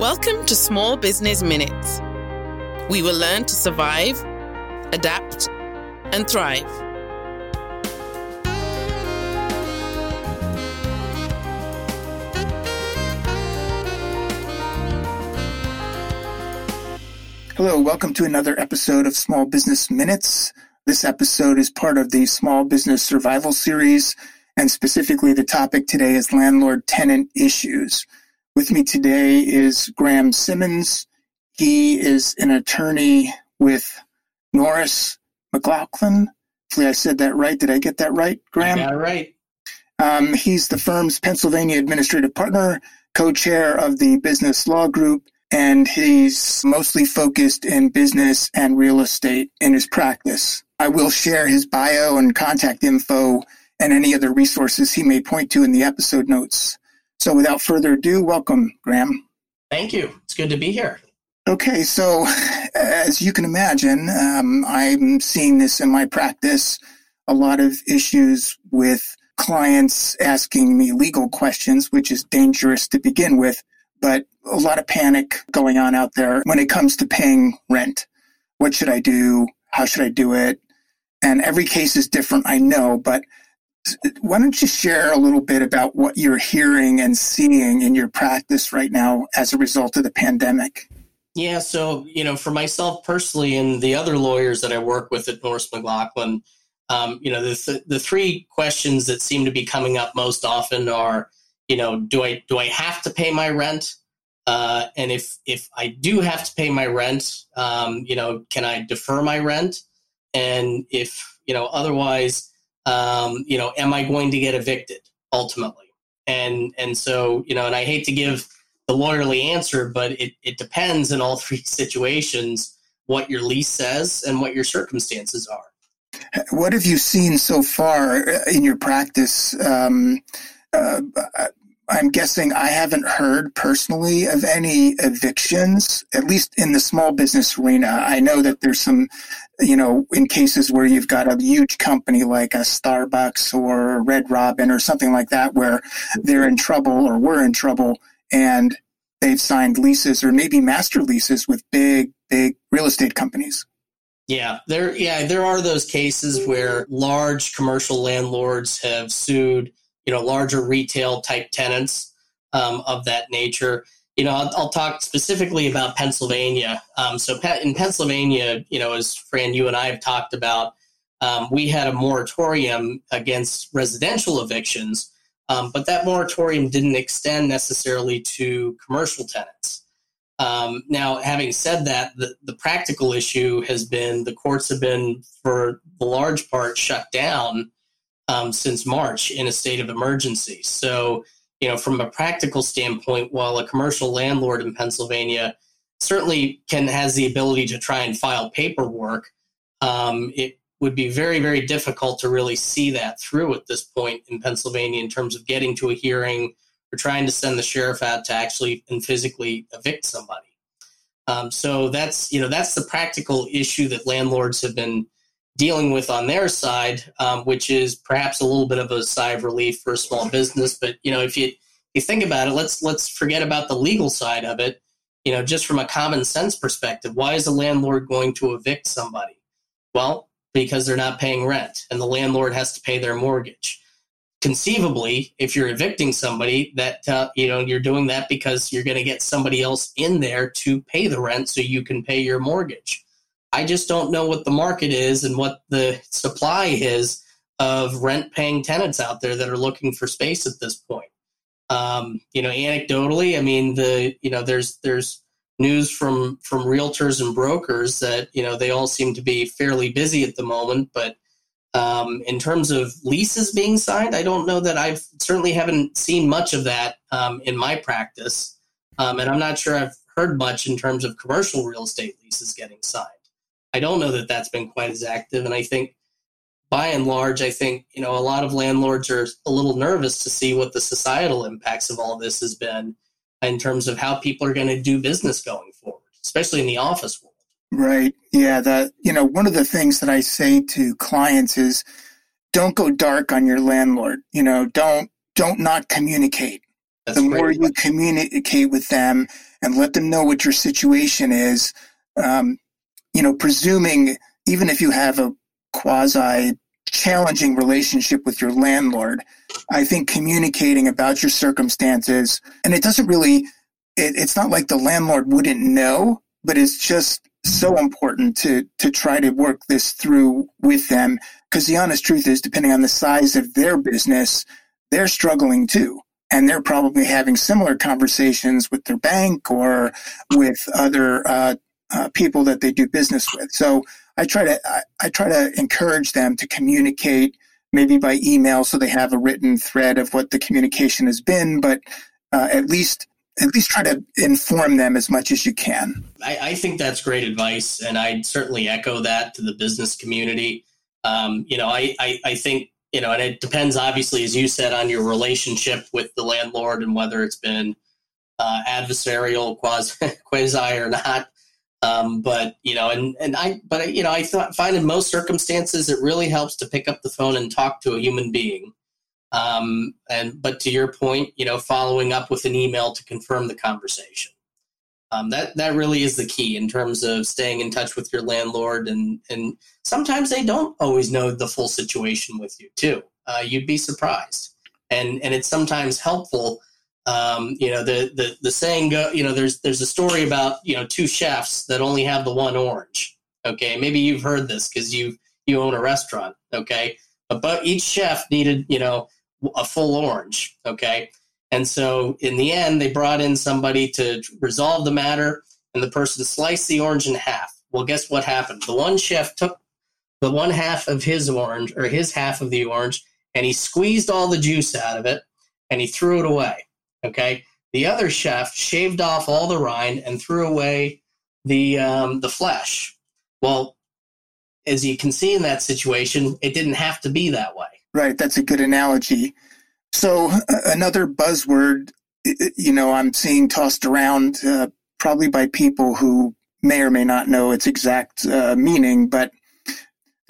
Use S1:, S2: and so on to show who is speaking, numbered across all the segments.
S1: Welcome to Small Business Minutes. We will learn to survive, adapt, and thrive.
S2: Hello, welcome to another episode of Small Business Minutes. This episode is part of the Small Business Survival Series, and specifically the topic today is landlord tenant issues. With me today is Graham Simmons. He is an attorney with Norris McLaughlin. Hopefully, I said that right. Did I get that right, Graham?
S3: You got it right.
S2: Um, he's the firm's Pennsylvania administrative partner, co chair of the business law group, and he's mostly focused in business and real estate in his practice. I will share his bio and contact info and any other resources he may point to in the episode notes. So without further ado, welcome, Graham.
S3: Thank you. It's good to be here.
S2: Okay, so as you can imagine, um, I'm seeing this in my practice. A lot of issues with clients asking me legal questions, which is dangerous to begin with, but a lot of panic going on out there when it comes to paying rent. What should I do? How should I do it? And every case is different, I know, but why don't you share a little bit about what you're hearing and seeing in your practice right now as a result of the pandemic?
S3: Yeah, so you know, for myself personally, and the other lawyers that I work with at Norris McLaughlin, um, you know, the th- the three questions that seem to be coming up most often are, you know, do I do I have to pay my rent? Uh, and if if I do have to pay my rent, um, you know, can I defer my rent? And if you know, otherwise, um, you know, am I going to get evicted ultimately? And and so you know, and I hate to give the lawyerly answer, but it, it depends in all three situations what your lease says and what your circumstances are.
S2: What have you seen so far in your practice? Um, uh, I'm guessing I haven't heard personally of any evictions, at least in the small business arena. I know that there's some, you know, in cases where you've got a huge company like a Starbucks or Red Robin or something like that, where they're in trouble or we're in trouble and they've signed leases or maybe master leases with big, big real estate companies.
S3: Yeah, there yeah, there are those cases where large commercial landlords have sued you know larger retail type tenants um, of that nature. You know, I'll, I'll talk specifically about Pennsylvania. Um, so in Pennsylvania, you know, as Fran, you and I have talked about, um, we had a moratorium against residential evictions, um, but that moratorium didn't extend necessarily to commercial tenants. Um, now, having said that, the, the practical issue has been the courts have been, for the large part, shut down um, since March in a state of emergency. So, you know, from a practical standpoint, while a commercial landlord in Pennsylvania certainly can has the ability to try and file paperwork, um, it would be very, very difficult to really see that through at this point in Pennsylvania in terms of getting to a hearing or trying to send the sheriff out to actually and physically evict somebody. Um, so that's you know that's the practical issue that landlords have been dealing with on their side, um, which is perhaps a little bit of a sigh of relief for a small business. But you know, if you you think about it, let's let's forget about the legal side of it. You know, just from a common sense perspective, why is a landlord going to evict somebody? Well, because they're not paying rent, and the landlord has to pay their mortgage. Conceivably, if you're evicting somebody, that uh, you know you're doing that because you're going to get somebody else in there to pay the rent so you can pay your mortgage I just don't know what the market is and what the supply is of rent paying tenants out there that are looking for space at this point. Um, you know, anecdotally, I mean, the you know, there's there's news from from realtors and brokers that you know they all seem to be fairly busy at the moment, but um, in terms of leases being signed, I don't know that I've certainly haven't seen much of that um, in my practice, um, and I'm not sure I've heard much in terms of commercial real estate leases getting signed. I don't know that that's been quite as active. And I think by and large, I think, you know, a lot of landlords are a little nervous to see what the societal impacts of all this has been in terms of how people are going to do business going forward, especially in the office world.
S2: Right. Yeah. That, you know, one of the things that I say to clients is don't go dark on your landlord. You know, don't, don't not communicate. That's the more you communicate with them and let them know what your situation is. Um, you know, presuming even if you have a quasi challenging relationship with your landlord, I think communicating about your circumstances, and it doesn't really, it, it's not like the landlord wouldn't know, but it's just so important to to try to work this through with them. Because the honest truth is depending on the size of their business they're struggling too. And they're probably having similar conversations with their bank or with other uh, uh, people that they do business with so i try to I, I try to encourage them to communicate maybe by email so they have a written thread of what the communication has been but uh, at least at least try to inform them as much as you can.
S3: I, I think that's great advice, and I'd certainly echo that to the business community. Um, you know, I, I, I think you know, and it depends obviously, as you said, on your relationship with the landlord and whether it's been uh, adversarial, quasi, quasi or not. Um, but you know, and and I, but you know, I th- find in most circumstances it really helps to pick up the phone and talk to a human being. Um, and but to your point, you know, following up with an email to confirm the conversation. Um, that that really is the key in terms of staying in touch with your landlord, and and sometimes they don't always know the full situation with you too. Uh, you'd be surprised, and and it's sometimes helpful. Um, you know, the the the saying go. You know, there's there's a story about you know two chefs that only have the one orange. Okay, maybe you've heard this because you you own a restaurant. Okay, but, but each chef needed you know a full orange. Okay. And so in the end, they brought in somebody to resolve the matter, and the person sliced the orange in half. Well, guess what happened? The one chef took the one half of his orange, or his half of the orange, and he squeezed all the juice out of it and he threw it away. Okay. The other chef shaved off all the rind and threw away the um, the flesh. Well, as you can see in that situation, it didn't have to be that way.
S2: Right, that's a good analogy. So another buzzword, you know, I'm seeing tossed around uh, probably by people who may or may not know its exact uh, meaning, but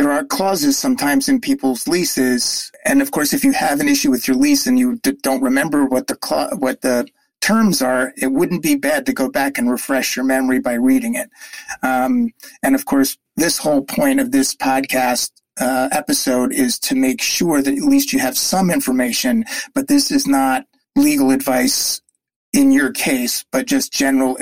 S2: there are clauses sometimes in people's leases, and of course, if you have an issue with your lease and you d- don't remember what the what the terms are, it wouldn't be bad to go back and refresh your memory by reading it. Um, and of course, this whole point of this podcast uh, episode is to make sure that at least you have some information, but this is not legal advice in your case, but just general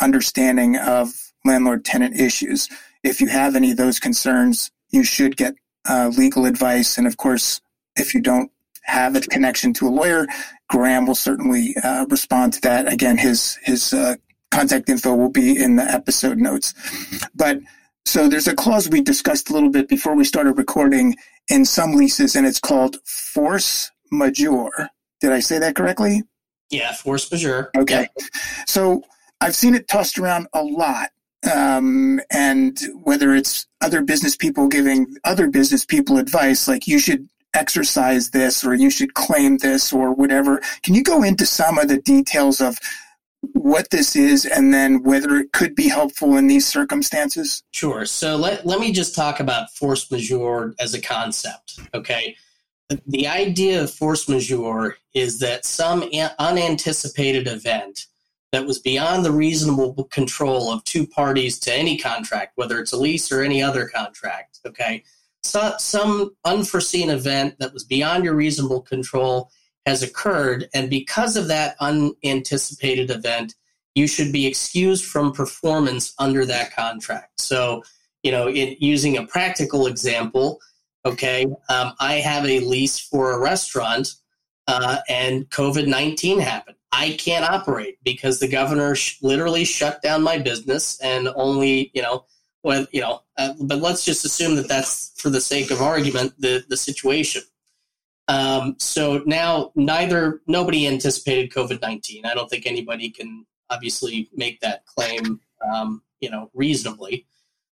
S2: understanding of landlord tenant issues. If you have any of those concerns, you should get uh, legal advice. And of course, if you don't have a connection to a lawyer, Graham will certainly uh, respond to that. Again, his his uh, contact info will be in the episode notes. But so there's a clause we discussed a little bit before we started recording in some leases, and it's called force majeure. Did I say that correctly?
S3: Yeah, force majeure.
S2: Okay. Yeah. So I've seen it tossed around a lot. Um, and whether it's other business people giving other business people advice, like you should exercise this or you should claim this or whatever. Can you go into some of the details of what this is and then whether it could be helpful in these circumstances?
S3: Sure. So let, let me just talk about force majeure as a concept. Okay. The, idea of force majeure is that some unanticipated event that was beyond the reasonable control of two parties to any contract, whether it's a lease or any other contract. Okay. So, some unforeseen event that was beyond your reasonable control has occurred. And because of that unanticipated event, you should be excused from performance under that contract. So, you know, in, using a practical example, okay, um, I have a lease for a restaurant uh, and COVID 19 happened. I can't operate because the governor sh- literally shut down my business and only, you know, well, you know, uh, but let's just assume that that's for the sake of argument the the situation. Um, so now neither nobody anticipated COVID nineteen. I don't think anybody can obviously make that claim, um, you know, reasonably.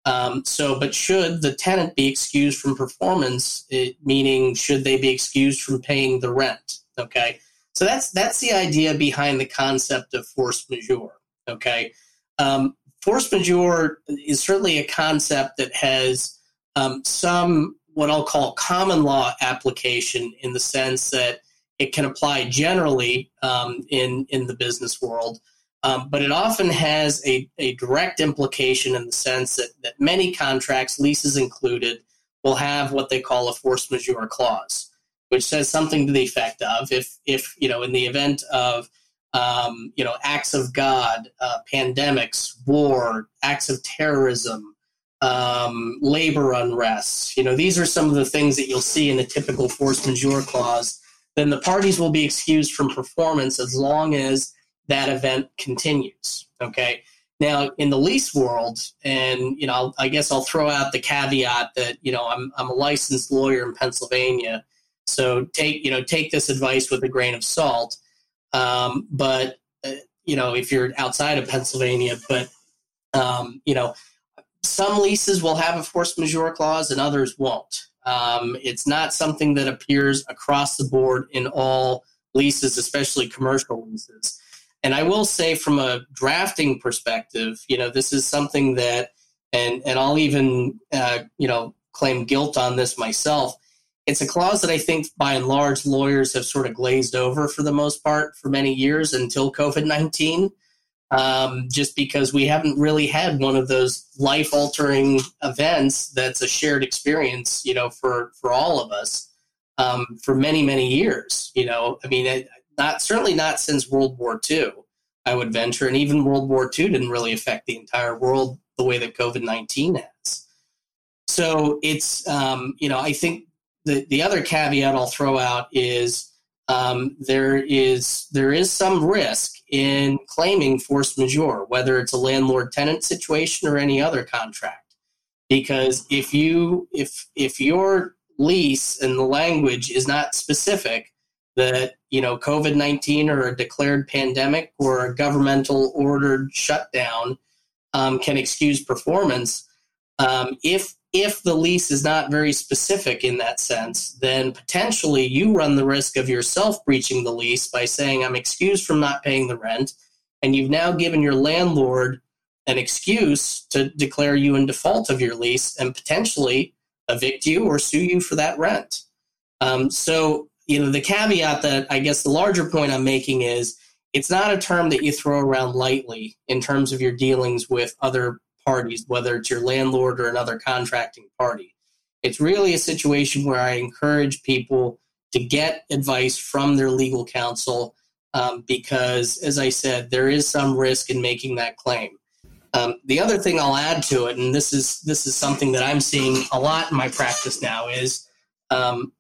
S3: Um, so, but should the tenant be excused from performance? It, meaning, should they be excused from paying the rent? Okay, so that's that's the idea behind the concept of force majeure. Okay, um, force majeure is certainly a concept that has um, some what I'll call common law application in the sense that it can apply generally um, in in the business world, Um, but it often has a, a direct implication in the sense that, that many contracts, leases included, will have what they call a force majeure clause, which says something to the effect of if, if you know, in the event of um, you know, acts of God, uh, pandemics, war, acts of terrorism, um, labor unrest. You know, these are some of the things that you'll see in a typical force majeure clause. Then the parties will be excused from performance as long as that event continues. Okay. Now, in the lease world, and you know, I guess I'll throw out the caveat that you know I'm I'm a licensed lawyer in Pennsylvania, so take you know take this advice with a grain of salt. Um, but uh, you know, if you're outside of Pennsylvania, but um, you know, some leases will have a force majeure clause and others won't. Um, it's not something that appears across the board in all leases, especially commercial leases. And I will say, from a drafting perspective, you know, this is something that, and and I'll even, uh, you know, claim guilt on this myself. It's a clause that I think, by and large, lawyers have sort of glazed over for the most part for many years until COVID nineteen um, just because we haven't really had one of those life altering events that's a shared experience, you know, for, for all of us um, for many, many years. You know, I mean, it, not certainly not since World War II, I would venture, and even World War II didn't really affect the entire world the way that COVID 19 has. So it's, um, you know, I think the, the other caveat I'll throw out is um, there is there is some risk in claiming force majeure, whether it's a landlord tenant situation or any other contract, because if you if if your lease and the language is not specific that you know COVID nineteen or a declared pandemic or a governmental ordered shutdown um, can excuse performance. Um, if if the lease is not very specific in that sense, then potentially you run the risk of yourself breaching the lease by saying, I'm excused from not paying the rent. And you've now given your landlord an excuse to declare you in default of your lease and potentially evict you or sue you for that rent. Um, so, you know, the caveat that I guess the larger point I'm making is it's not a term that you throw around lightly in terms of your dealings with other parties, whether it's your landlord or another contracting party. It's really a situation where I encourage people to get advice from their legal counsel um, because, as I said, there is some risk in making that claim. Um, the other thing I'll add to it, and this is this is something that I'm seeing a lot in my practice now, is um,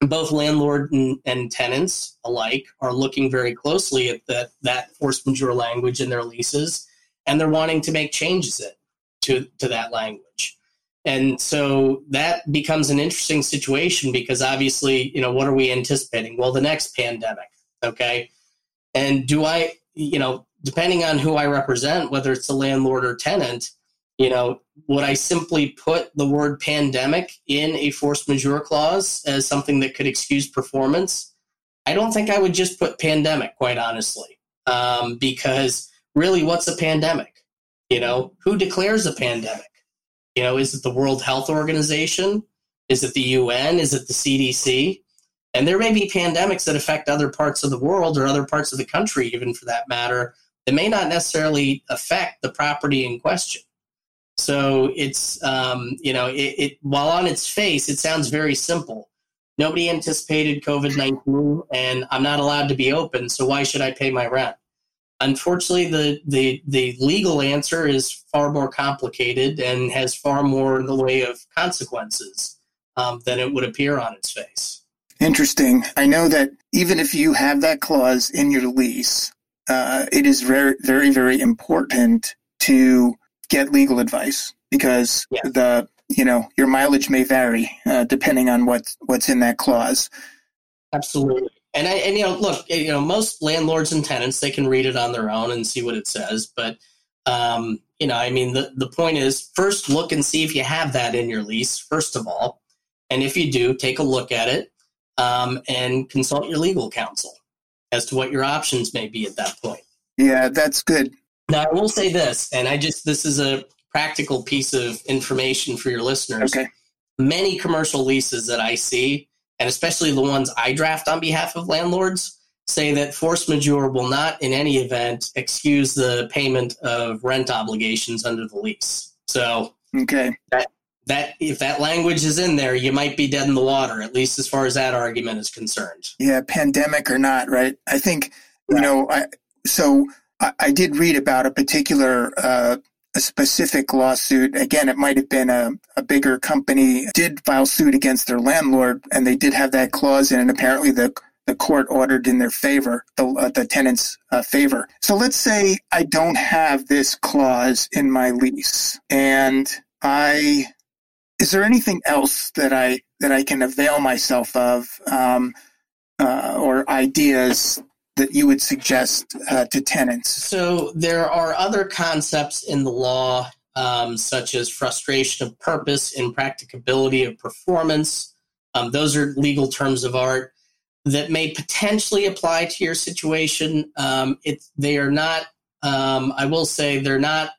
S3: both landlord and, and, tenants alike are looking very closely at that that force majeure language in their leases, and they're wanting to make changes it to, to that language. And so that becomes an interesting situation because obviously, you know, what are we anticipating? Well, the next pandemic, okay? And do I, you know, depending on who I represent, whether it's a landlord or tenant, you know, would I simply put the word pandemic in a force majeure clause as something that could excuse performance? I don't think I would just put pandemic, quite honestly, um, because really, what's a pandemic? You know, who declares a pandemic? You know, is it the World Health Organization? Is it the UN? Is it the CDC? And there may be pandemics that affect other parts of the world or other parts of the country, even for that matter, that may not necessarily affect the property in question. So it's, um, you know, it, it, while on its face, it sounds very simple. Nobody anticipated COVID 19, and I'm not allowed to be open, so why should I pay my rent? Unfortunately, the, the, the legal answer is far more complicated and has far more in the way of consequences um, than it would appear on its face.
S2: Interesting. I know that even if you have that clause in your lease, uh, it is very, very, very important to get legal advice because yeah. the you know your mileage may vary uh, depending on what what's in that clause.
S3: Absolutely. And I, and you know, look, you know, most landlords and tenants they can read it on their own and see what it says. But um, you know, I mean, the the point is first look and see if you have that in your lease. First of all, and if you do, take a look at it um, and consult your legal counsel as to what your options may be at that point.
S2: Yeah, that's good.
S3: Now, I will say this, and I just this is a practical piece of information for your listeners.
S2: Okay.
S3: Many commercial leases that I see and especially the ones I draft on behalf of landlords, say that force majeure will not, in any event, excuse the payment of rent obligations under the lease. So,
S2: okay,
S3: that that if that language is in there, you might be dead in the water, at least as far as that argument is concerned.
S2: Yeah, pandemic or not, right? I think right. you know. I so I, I, did read about a particular. Uh, a specific lawsuit. Again, it might have been a, a bigger company did file suit against their landlord, and they did have that clause in. And apparently, the the court ordered in their favor, the, uh, the tenant's uh, favor. So let's say I don't have this clause in my lease, and I is there anything else that I that I can avail myself of, um, uh, or ideas that you would suggest uh, to tenants?
S3: So there are other concepts in the law, um, such as frustration of purpose, impracticability of performance. Um, those are legal terms of art that may potentially apply to your situation. Um, it, they are not. Um, I will say they're not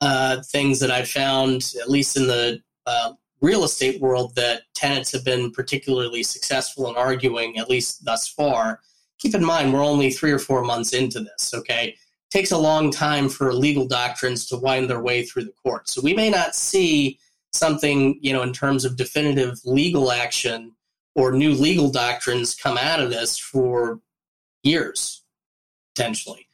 S3: uh, things that I've found, at least in the uh, real estate world, that tenants have been particularly successful in arguing, at least thus far. Keep in mind, we're only three or four months into this. Okay, it takes a long time for legal doctrines to wind their way through the court. So we may not see something, you know, in terms of definitive legal action or new legal doctrines come out of this for years, potentially.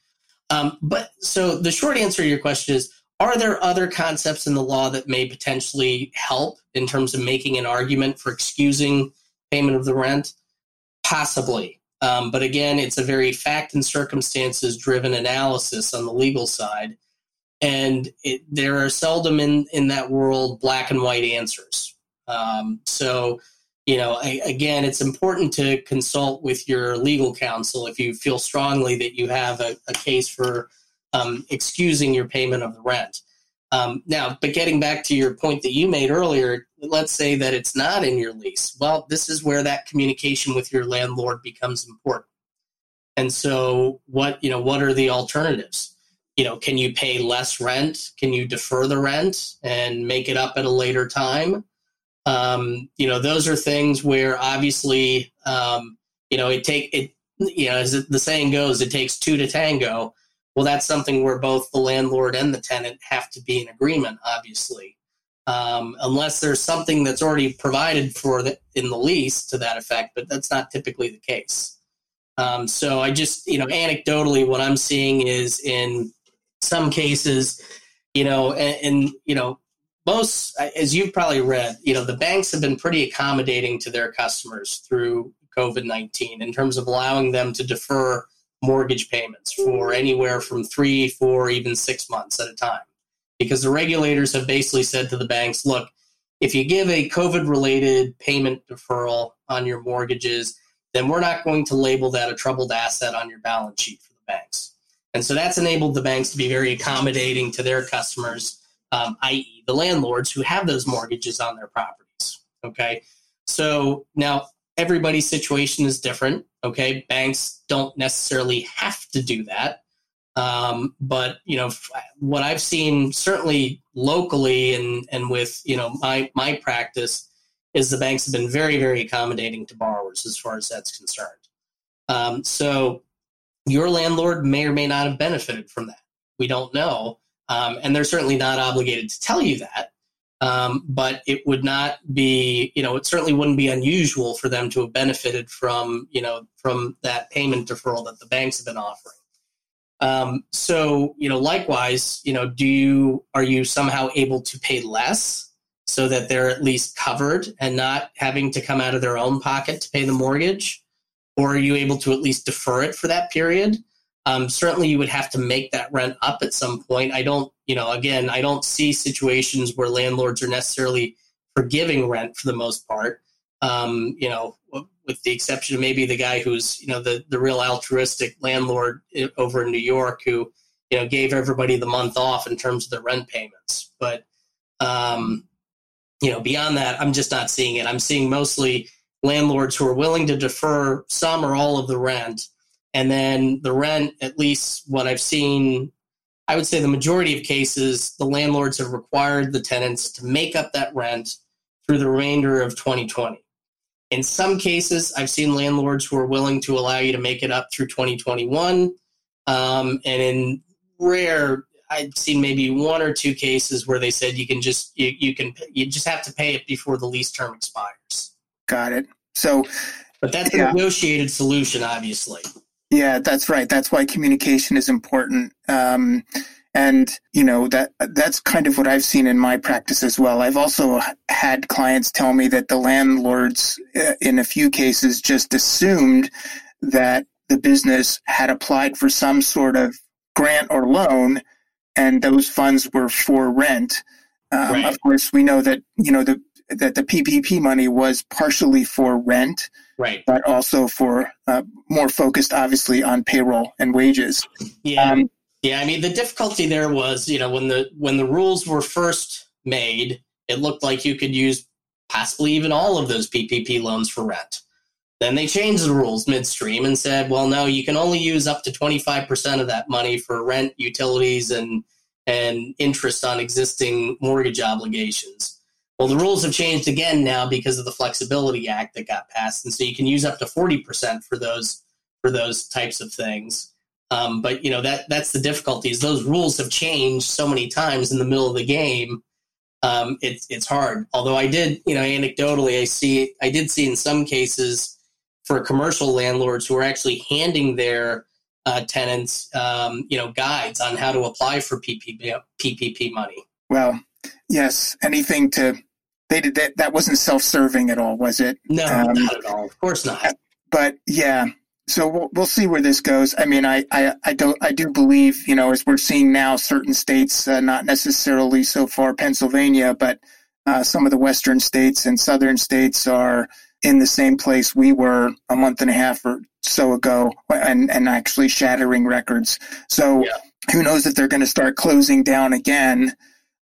S3: Um, but so the short answer to your question is are there other concepts in the law that may potentially help in terms of making an argument for excusing payment of the rent? Possibly. Um, but again, it's a very fact and circumstances driven analysis on the legal side. And it, there are seldom in, in that world black and white answers. Um, so you know, I, again, it's important to consult with your legal counsel if you feel strongly that you have a, a case for um, excusing your payment of the rent. Um, now, but getting back to your point that you made earlier, let's say that it's not in your lease. Well, this is where that communication with your landlord becomes important. And so, what you know, what are the alternatives? You know, can you pay less rent? Can you defer the rent and make it up at a later time? Um, you know, those are things where obviously, um, you know, it take it. You know, as the saying goes, it takes two to tango. Well, that's something where both the landlord and the tenant have to be in agreement, obviously, um, unless there's something that's already provided for the, in the lease to that effect. But that's not typically the case. Um, so I just, you know, anecdotally, what I'm seeing is in some cases, you know, and, and you know, most, as you've probably read, you know, the banks have been pretty accommodating to their customers through COVID 19 in terms of allowing them to defer mortgage payments for anywhere from three, four, even six months at a time. Because the regulators have basically said to the banks, look, if you give a COVID related payment deferral on your mortgages, then we're not going to label that a troubled asset on your balance sheet for the banks. And so that's enabled the banks to be very accommodating to their customers um, i.e., the landlords who have those mortgages on their properties. Okay. So now everybody's situation is different. Okay. Banks don't necessarily have to do that. Um, but you know what I've seen certainly locally and and with you know my my practice is the banks have been very very accommodating to borrowers as far as that's concerned. Um, so your landlord may or may not have benefited from that. We don't know, um, and they're certainly not obligated to tell you that. Um, but it would not be, you know, it certainly wouldn't be unusual for them to have benefited from, you know, from that payment deferral that the banks have been offering. Um, so, you know, likewise, you know, do you are you somehow able to pay less so that they're at least covered and not having to come out of their own pocket to pay the mortgage, or are you able to at least defer it for that period? Um, certainly, you would have to make that rent up at some point. I don't, you know, again, I don't see situations where landlords are necessarily forgiving rent for the most part. Um, you know, with the exception of maybe the guy who's, you know, the the real altruistic landlord over in New York who, you know, gave everybody the month off in terms of the rent payments. But, um, you know, beyond that, I'm just not seeing it. I'm seeing mostly landlords who are willing to defer some or all of the rent and then the rent, at least what I've seen, I would say the majority of cases, the landlords have required the tenants to make up that rent through the remainder of 2020. In some cases, I've seen landlords who are willing to allow you to make it up through 2021. Um, and in rare, I've seen maybe one or two cases where they said you can just you, you can you just have to pay it before the lease term expires.
S2: Got it. So,
S3: but that's yeah. a negotiated solution, obviously.
S2: Yeah, that's right. That's why communication is important. Um, and you know that that's kind of what I've seen in my practice as well. I've also had clients tell me that the landlords, uh, in a few cases, just assumed that the business had applied for some sort of grant or loan, and those funds were for rent. Um, right. Of course, we know that you know the that the PPP money was partially for rent,
S3: right?
S2: But also for uh, more focused, obviously, on payroll and wages.
S3: Yeah, um, yeah. I mean, the difficulty there was, you know, when the when the rules were first made, it looked like you could use possibly even all of those PPP loans for rent. Then they changed the rules midstream and said, well, no, you can only use up to 25% of that money for rent, utilities, and and interest on existing mortgage obligations. Well, the rules have changed again now because of the Flexibility Act that got passed, and so you can use up to forty percent for those for those types of things. Um, but you know that that's the difficulties. those rules have changed so many times in the middle of the game. Um, it's it's hard. Although I did, you know, anecdotally, I see I did see in some cases for commercial landlords who are actually handing their uh, tenants, um, you know, guides on how to apply for PPP, PPP money.
S2: Well, yes, anything to they did that. That wasn't self-serving at all, was it?
S3: No, um, not at all. Of course not.
S2: But yeah, so we'll, we'll see where this goes. I mean, I, I, I don't, I do believe, you know, as we're seeing now, certain states, uh, not necessarily so far Pennsylvania, but uh, some of the western states and southern states are in the same place we were a month and a half or so ago, and and actually shattering records. So yeah. who knows if they're going to start closing down again?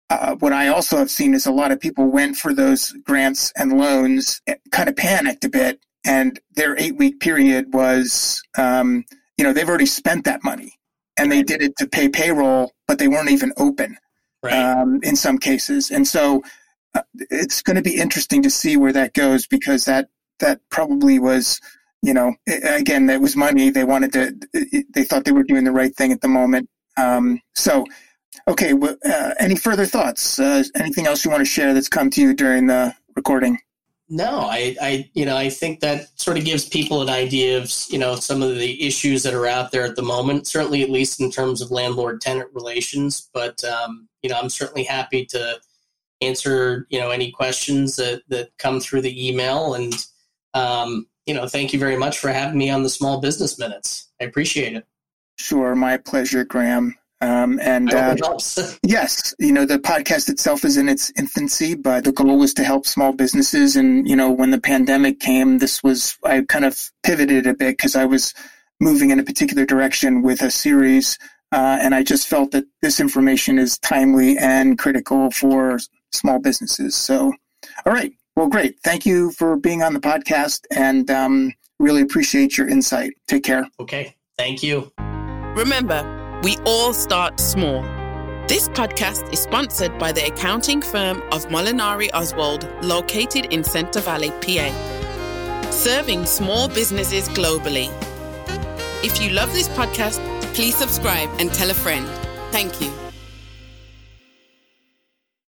S2: Uh, what I also have seen is a lot of people went for those grants and loans, eh, kind of panicked a bit, and their eight week period was, um, you know, they've already spent that money, and they did it to pay payroll, but they weren't even open right. um, in some cases, and so uh, it's going to be interesting to see where that goes because that that probably was you know again that was money they wanted to they thought they were doing the right thing at the moment. Um, so Okay. Well, uh, any further thoughts? Uh, anything else you want to share that's come to you during the recording?
S3: No, I, I, you know, I think that sort of gives people an idea of, you know, some of the issues that are out there at the moment. Certainly, at least in terms of landlord-tenant relations. But um, you know, I'm certainly happy to answer, you know, any questions that that come through the email. And um, you know, thank you very much for having me on the Small Business Minutes. I appreciate it.
S2: Sure, my pleasure, Graham. Um, and uh, yes, you know, the podcast itself is in its infancy, but the goal was to help small businesses. And, you know, when the pandemic came, this was, I kind of pivoted a bit because I was moving in a particular direction with a series. Uh, and I just felt that this information is timely and critical for small businesses. So, all right. Well, great. Thank you for being on the podcast and um, really appreciate your insight. Take care.
S3: Okay. Thank you.
S1: Remember, we all start small. This podcast is sponsored by the accounting firm of Molinari Oswald, located in Center Valley, PA, serving small businesses globally. If you love this podcast, please subscribe and tell a friend. Thank you.